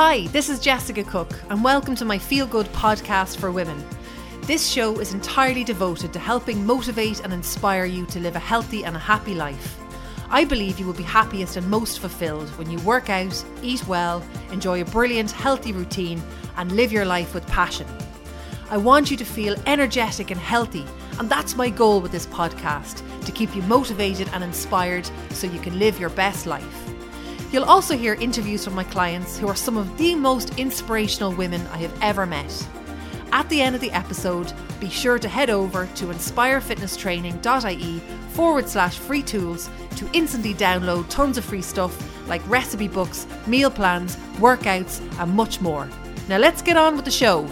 Hi, this is Jessica Cook, and welcome to my Feel Good podcast for women. This show is entirely devoted to helping motivate and inspire you to live a healthy and a happy life. I believe you will be happiest and most fulfilled when you work out, eat well, enjoy a brilliant, healthy routine, and live your life with passion. I want you to feel energetic and healthy, and that's my goal with this podcast to keep you motivated and inspired so you can live your best life. You'll also hear interviews from my clients who are some of the most inspirational women I have ever met. At the end of the episode, be sure to head over to inspirefitnesstraining.ie forward slash free tools to instantly download tons of free stuff like recipe books, meal plans, workouts, and much more. Now let's get on with the show.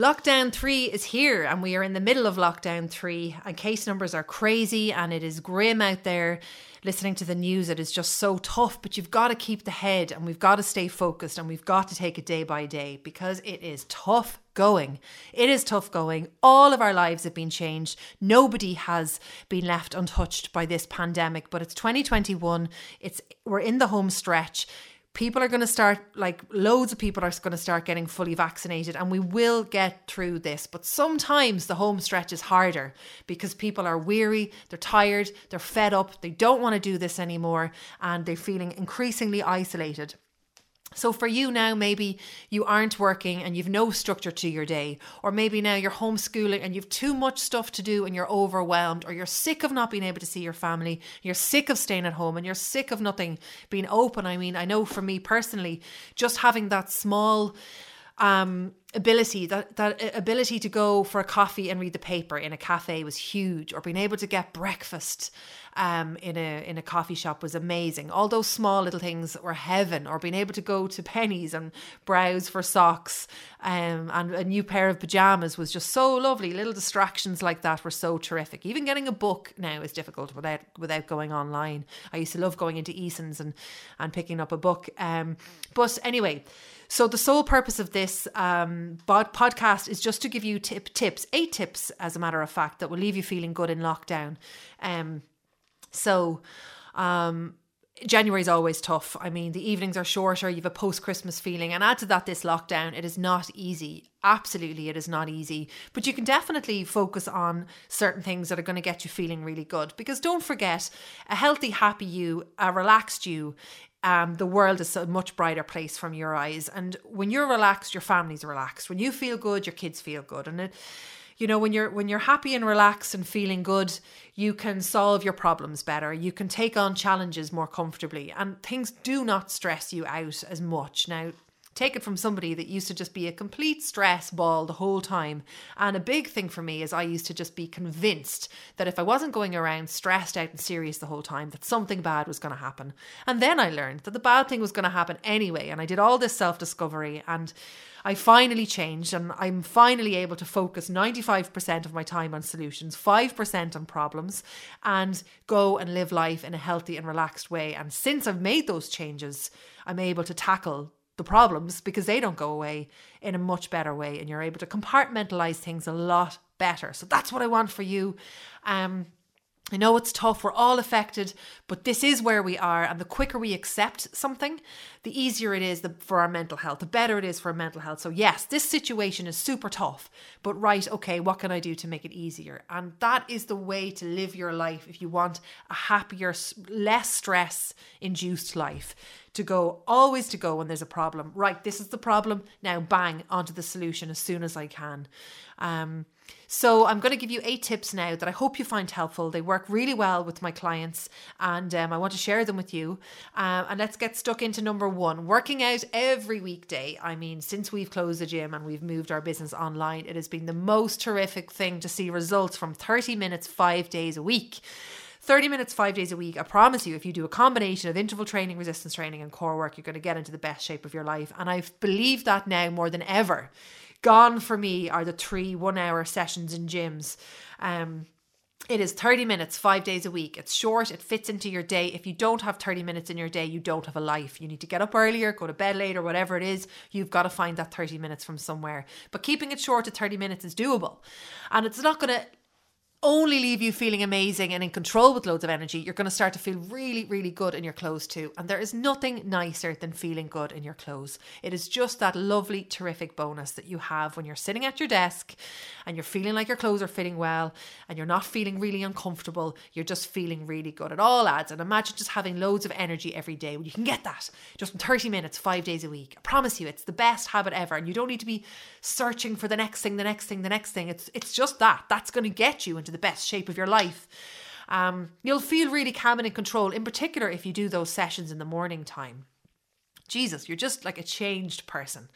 Lockdown 3 is here, and we are in the middle of lockdown 3, and case numbers are crazy and it is grim out there. Listening to the news, it is just so tough, but you've got to keep the head and we've got to stay focused and we've got to take it day by day because it is tough going. It is tough going. All of our lives have been changed. Nobody has been left untouched by this pandemic, but it's 2021. It's we're in the home stretch people are going to start like loads of people are going to start getting fully vaccinated and we will get through this but sometimes the home stretch is harder because people are weary they're tired they're fed up they don't want to do this anymore and they're feeling increasingly isolated so for you now, maybe you aren't working and you've no structure to your day, or maybe now you're homeschooling and you've too much stuff to do and you're overwhelmed, or you're sick of not being able to see your family, you're sick of staying at home and you're sick of nothing being open. I mean, I know for me personally, just having that small um, ability that that ability to go for a coffee and read the paper in a cafe was huge or being able to get breakfast um, in a in a coffee shop was amazing. All those small little things were heaven or being able to go to Penneys and browse for socks um, and a new pair of pajamas was just so lovely. Little distractions like that were so terrific. Even getting a book now is difficult without without going online. I used to love going into Eason's and and picking up a book um, but anyway so the sole purpose of this um, podcast is just to give you tip tips, eight tips, as a matter of fact, that will leave you feeling good in lockdown. Um, so, um, January is always tough. I mean, the evenings are shorter, you have a post Christmas feeling, and add to that this lockdown, it is not easy. Absolutely, it is not easy. But you can definitely focus on certain things that are going to get you feeling really good. Because don't forget, a healthy, happy you, a relaxed you, um, the world is a much brighter place from your eyes. And when you're relaxed, your family's relaxed. When you feel good, your kids feel good. And it, you know, when you're when you're happy and relaxed and feeling good, you can solve your problems better. You can take on challenges more comfortably, and things do not stress you out as much. Now, take it from somebody that used to just be a complete stress ball the whole time. And a big thing for me is I used to just be convinced that if I wasn't going around stressed out and serious the whole time, that something bad was going to happen. And then I learned that the bad thing was going to happen anyway. And I did all this self discovery and I finally changed and I'm finally able to focus 95% of my time on solutions, 5% on problems, and go and live life in a healthy and relaxed way. And since I've made those changes, I'm able to tackle the problems because they don't go away in a much better way and you're able to compartmentalize things a lot better. So that's what I want for you. Um, I know it's tough, we're all affected, but this is where we are. And the quicker we accept something, the easier it is for our mental health, the better it is for our mental health. So, yes, this situation is super tough, but right, okay, what can I do to make it easier? And that is the way to live your life if you want a happier, less stress induced life. To go, always to go when there's a problem. Right, this is the problem. Now, bang, onto the solution as soon as I can. Um, so I'm going to give you eight tips now that I hope you find helpful. They work really well with my clients, and um, I want to share them with you. Um, and let's get stuck into number one: working out every weekday. I mean, since we've closed the gym and we've moved our business online, it has been the most terrific thing to see results from 30 minutes five days a week. 30 minutes, five days a week. I promise you, if you do a combination of interval training, resistance training, and core work, you're going to get into the best shape of your life. And I believe that now more than ever. Gone for me are the three one hour sessions in gyms. Um, it is 30 minutes, five days a week. It's short, it fits into your day. If you don't have 30 minutes in your day, you don't have a life. You need to get up earlier, go to bed later, whatever it is. You've got to find that 30 minutes from somewhere. But keeping it short to 30 minutes is doable. And it's not going to only leave you feeling amazing and in control with loads of energy, you're going to start to feel really, really good in your clothes too. And there is nothing nicer than feeling good in your clothes. It is just that lovely, terrific bonus that you have when you're sitting at your desk and you're feeling like your clothes are fitting well and you're not feeling really uncomfortable. You're just feeling really good. It all adds. And imagine just having loads of energy every day you can get that just in 30 minutes, five days a week. I promise you, it's the best habit ever. And you don't need to be searching for the next thing, the next thing, the next thing. It's, it's just that. That's going to get you into the best shape of your life. Um, you'll feel really calm and in control, in particular if you do those sessions in the morning time. Jesus, you're just like a changed person.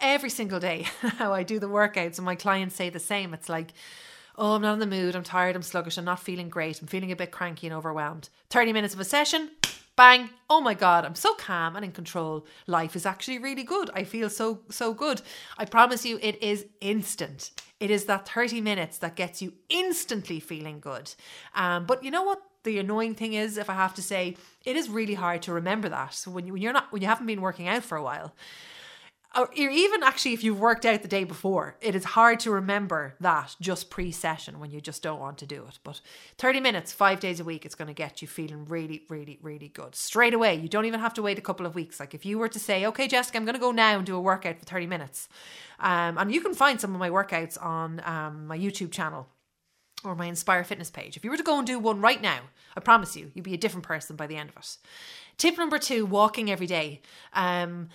Every single day, how I do the workouts, and my clients say the same. It's like, oh, I'm not in the mood, I'm tired, I'm sluggish, I'm not feeling great, I'm feeling a bit cranky and overwhelmed. 30 minutes of a session, bang oh my god i'm so calm and in control life is actually really good i feel so so good i promise you it is instant it is that 30 minutes that gets you instantly feeling good. Um, but you know what the annoying thing is if i have to say? It is really hard to remember that when, you, when you're not when you haven't been working out for a while or even actually if you've worked out the day before, it is hard to remember that just pre session when you just don't want to do it. But 30 minutes, five days a week, it's going to get you feeling really, really, really good straight away. You don't even have to wait a couple of weeks. Like if you were to say, okay, Jessica, I'm going to go now and do a workout for 30 minutes. Um, and you can find some of my workouts on um, my YouTube channel or my Inspire Fitness page. If you were to go and do one right now, I promise you, you'd be a different person by the end of it. Tip number two walking every day. Um,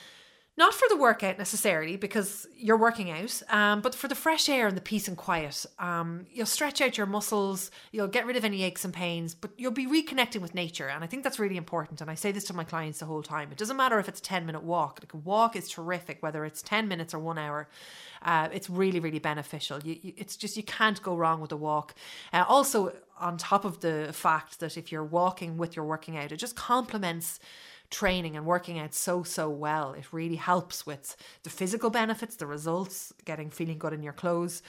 not for the workout necessarily, because you're working out, um, but for the fresh air and the peace and quiet. Um, you'll stretch out your muscles, you'll get rid of any aches and pains, but you'll be reconnecting with nature. And I think that's really important. And I say this to my clients the whole time. It doesn't matter if it's a 10 minute walk, like a walk is terrific, whether it's 10 minutes or one hour. Uh, it's really, really beneficial. You, you, it's just, you can't go wrong with a walk. Uh, also, on top of the fact that if you're walking with your working out, it just complements training and working out so so well. It really helps with the physical benefits the results getting feeling good in your clothes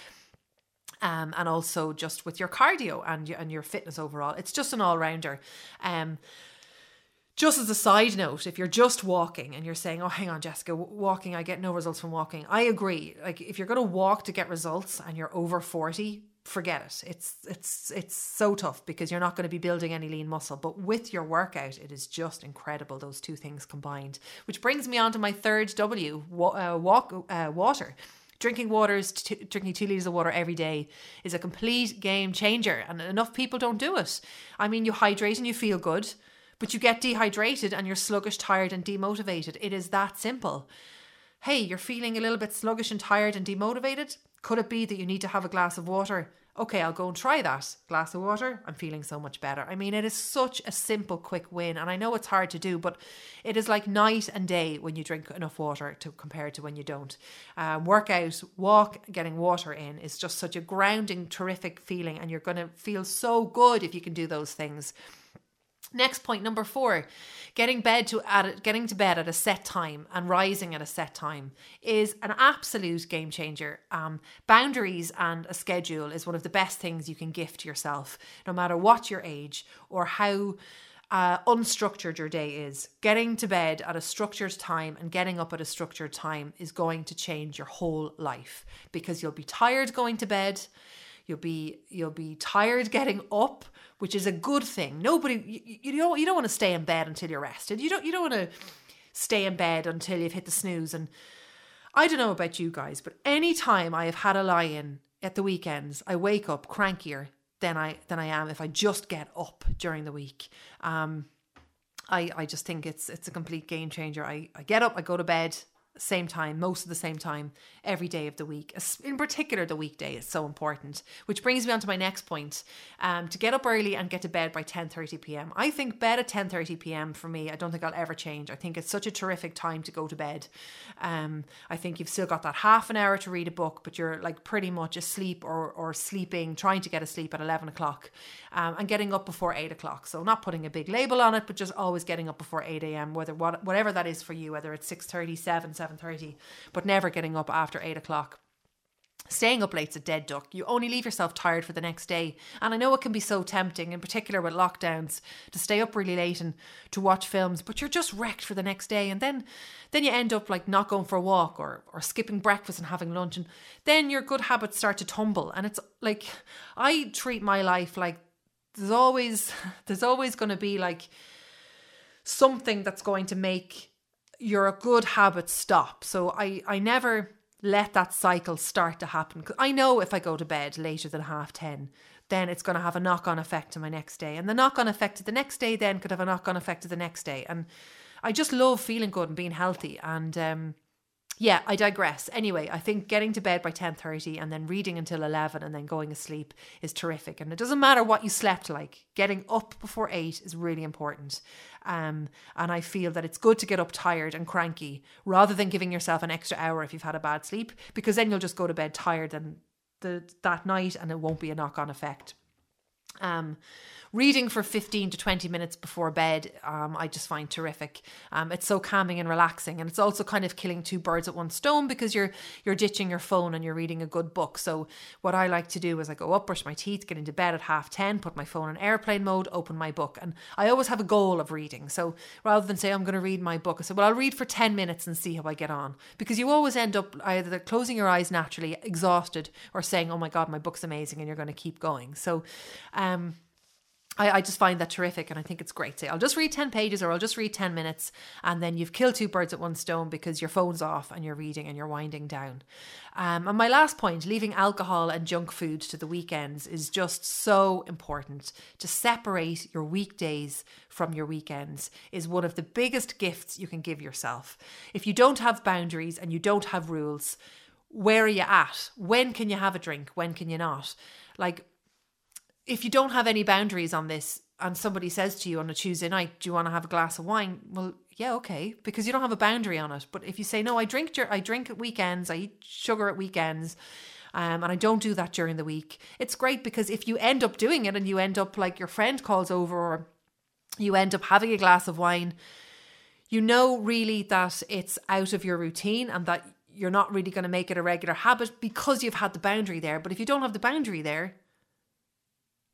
um, and also just with your cardio and your, and your fitness overall. It's just an all-rounder. Um, just as a side note, if you're just walking and you're saying, "Oh, hang on, Jessica, walking, I get no results from walking," I agree. Like if you're going to walk to get results and you're over forty, forget it. It's it's it's so tough because you're not going to be building any lean muscle. But with your workout, it is just incredible. Those two things combined, which brings me on to my third W: uh, walk uh, water. Drinking waters, t- drinking two liters of water every day is a complete game changer, and enough people don't do it. I mean, you hydrate and you feel good, but you get dehydrated and you're sluggish, tired, and demotivated. It is that simple. Hey, you're feeling a little bit sluggish and tired and demotivated could it be that you need to have a glass of water? Okay, I'll go and try that. Glass of water, I'm feeling so much better. I mean, it is such a simple, quick win. And I know it's hard to do, but it is like night and day when you drink enough water to compare to when you don't. Um, workout, walk, getting water in is just such a grounding, terrific feeling. And you're going to feel so good if you can do those things. Next point number four, getting bed to at getting to bed at a set time and rising at a set time is an absolute game changer. Um, boundaries and a schedule is one of the best things you can gift yourself, no matter what your age or how uh, unstructured your day is. Getting to bed at a structured time and getting up at a structured time is going to change your whole life because you'll be tired going to bed. You'll be you'll be tired getting up which is a good thing. Nobody, you, you don't, you don't want to stay in bed until you're rested. You don't, you don't want to stay in bed until you've hit the snooze. And I don't know about you guys, but any time I have had a lie in at the weekends, I wake up crankier than I than I am if I just get up during the week. Um, I I just think it's it's a complete game changer. I I get up, I go to bed, same time, most of the same time, every day of the week. In particular, the weekday is so important. Which brings me on to my next point: um, to get up early and get to bed by ten thirty p.m. I think bed at ten thirty p.m. for me. I don't think I'll ever change. I think it's such a terrific time to go to bed. Um, I think you've still got that half an hour to read a book, but you're like pretty much asleep or or sleeping, trying to get asleep at eleven o'clock, um, and getting up before eight o'clock. So not putting a big label on it, but just always getting up before eight a.m. Whether what whatever that is for you, whether it's six thirty, seven, seven 7.30, but never getting up after 8 o'clock. Staying up late's a dead duck. You only leave yourself tired for the next day. And I know it can be so tempting, in particular with lockdowns, to stay up really late and to watch films, but you're just wrecked for the next day. And then then you end up like not going for a walk or or skipping breakfast and having lunch. And then your good habits start to tumble. And it's like I treat my life like there's always there's always gonna be like something that's going to make your good habits stop. So I I never let that cycle start to happen. Because I know if I go to bed later than half 10, then it's going to have a knock on effect to my next day. And the knock on effect to the next day then could have a knock on effect to the next day. And I just love feeling good and being healthy. And um, yeah, I digress. Anyway, I think getting to bed by 10:30 and then reading until 11 and then going asleep is terrific. And it doesn't matter what you slept like. Getting up before 8 is really important. Um, and I feel that it's good to get up tired and cranky rather than giving yourself an extra hour if you've had a bad sleep because then you'll just go to bed tired and the that night and it won't be a knock-on effect. Um, reading for 15 to 20 minutes before bed, um, I just find terrific. Um, it's so calming and relaxing, and it's also kind of killing two birds at one stone because you're you're ditching your phone and you're reading a good book. So what I like to do is I go up, brush my teeth, get into bed at half 10, put my phone in airplane mode, open my book, and I always have a goal of reading. So rather than say I'm going to read my book, I say, well, I'll read for 10 minutes and see how I get on because you always end up either closing your eyes naturally, exhausted, or saying, oh my god, my book's amazing, and you're going to keep going. So. Um, I, I just find that terrific and I think it's great. Say, I'll just read 10 pages or I'll just read 10 minutes and then you've killed two birds at one stone because your phone's off and you're reading and you're winding down. Um, and my last point, leaving alcohol and junk food to the weekends is just so important. To separate your weekdays from your weekends is one of the biggest gifts you can give yourself. If you don't have boundaries and you don't have rules, where are you at? When can you have a drink? When can you not? Like, if you don't have any boundaries on this and somebody says to you on a Tuesday night, "Do you want to have a glass of wine?" Well, yeah, okay, because you don't have a boundary on it. But if you say, "No, I drink, I drink at weekends. I eat sugar at weekends." Um, and I don't do that during the week. It's great because if you end up doing it and you end up like your friend calls over or you end up having a glass of wine, you know really that it's out of your routine and that you're not really going to make it a regular habit because you've had the boundary there. But if you don't have the boundary there,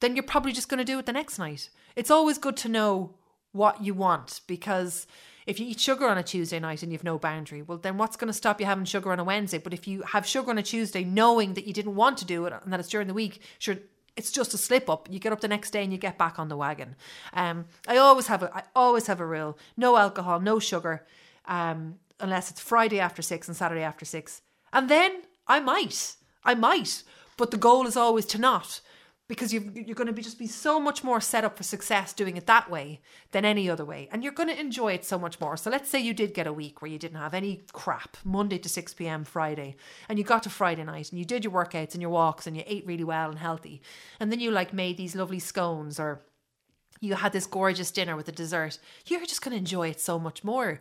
then you're probably just going to do it the next night. It's always good to know what you want because if you eat sugar on a Tuesday night and you've no boundary, well, then what's going to stop you having sugar on a Wednesday? But if you have sugar on a Tuesday knowing that you didn't want to do it and that it's during the week, sure, it's just a slip up. You get up the next day and you get back on the wagon. Um, I always have a, I always have a rule: no alcohol, no sugar, um, unless it's Friday after six and Saturday after six. And then I might, I might, but the goal is always to not because you are going to be just be so much more set up for success doing it that way than any other way and you're going to enjoy it so much more so let's say you did get a week where you didn't have any crap monday to 6 p.m friday and you got to friday night and you did your workouts and your walks and you ate really well and healthy and then you like made these lovely scones or you had this gorgeous dinner with a dessert you're just going to enjoy it so much more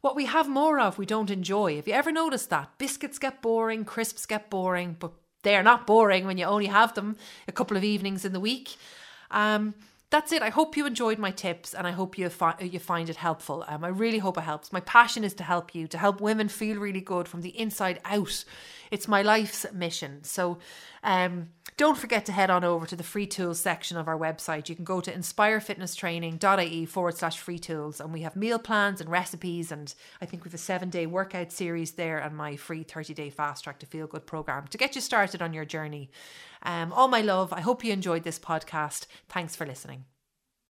what we have more of, we don't enjoy. Have you ever noticed that? Biscuits get boring, crisps get boring, but they are not boring when you only have them a couple of evenings in the week. Um, that's it. I hope you enjoyed my tips and I hope you, fi- you find it helpful. Um, I really hope it helps. My passion is to help you, to help women feel really good from the inside out. It's my life's mission. So um, don't forget to head on over to the free tools section of our website. You can go to inspirefitnesstraining.ie forward slash free tools and we have meal plans and recipes. And I think we have a seven day workout series there and my free 30 day fast track to feel good program to get you started on your journey. Um, all my love. I hope you enjoyed this podcast. Thanks for listening.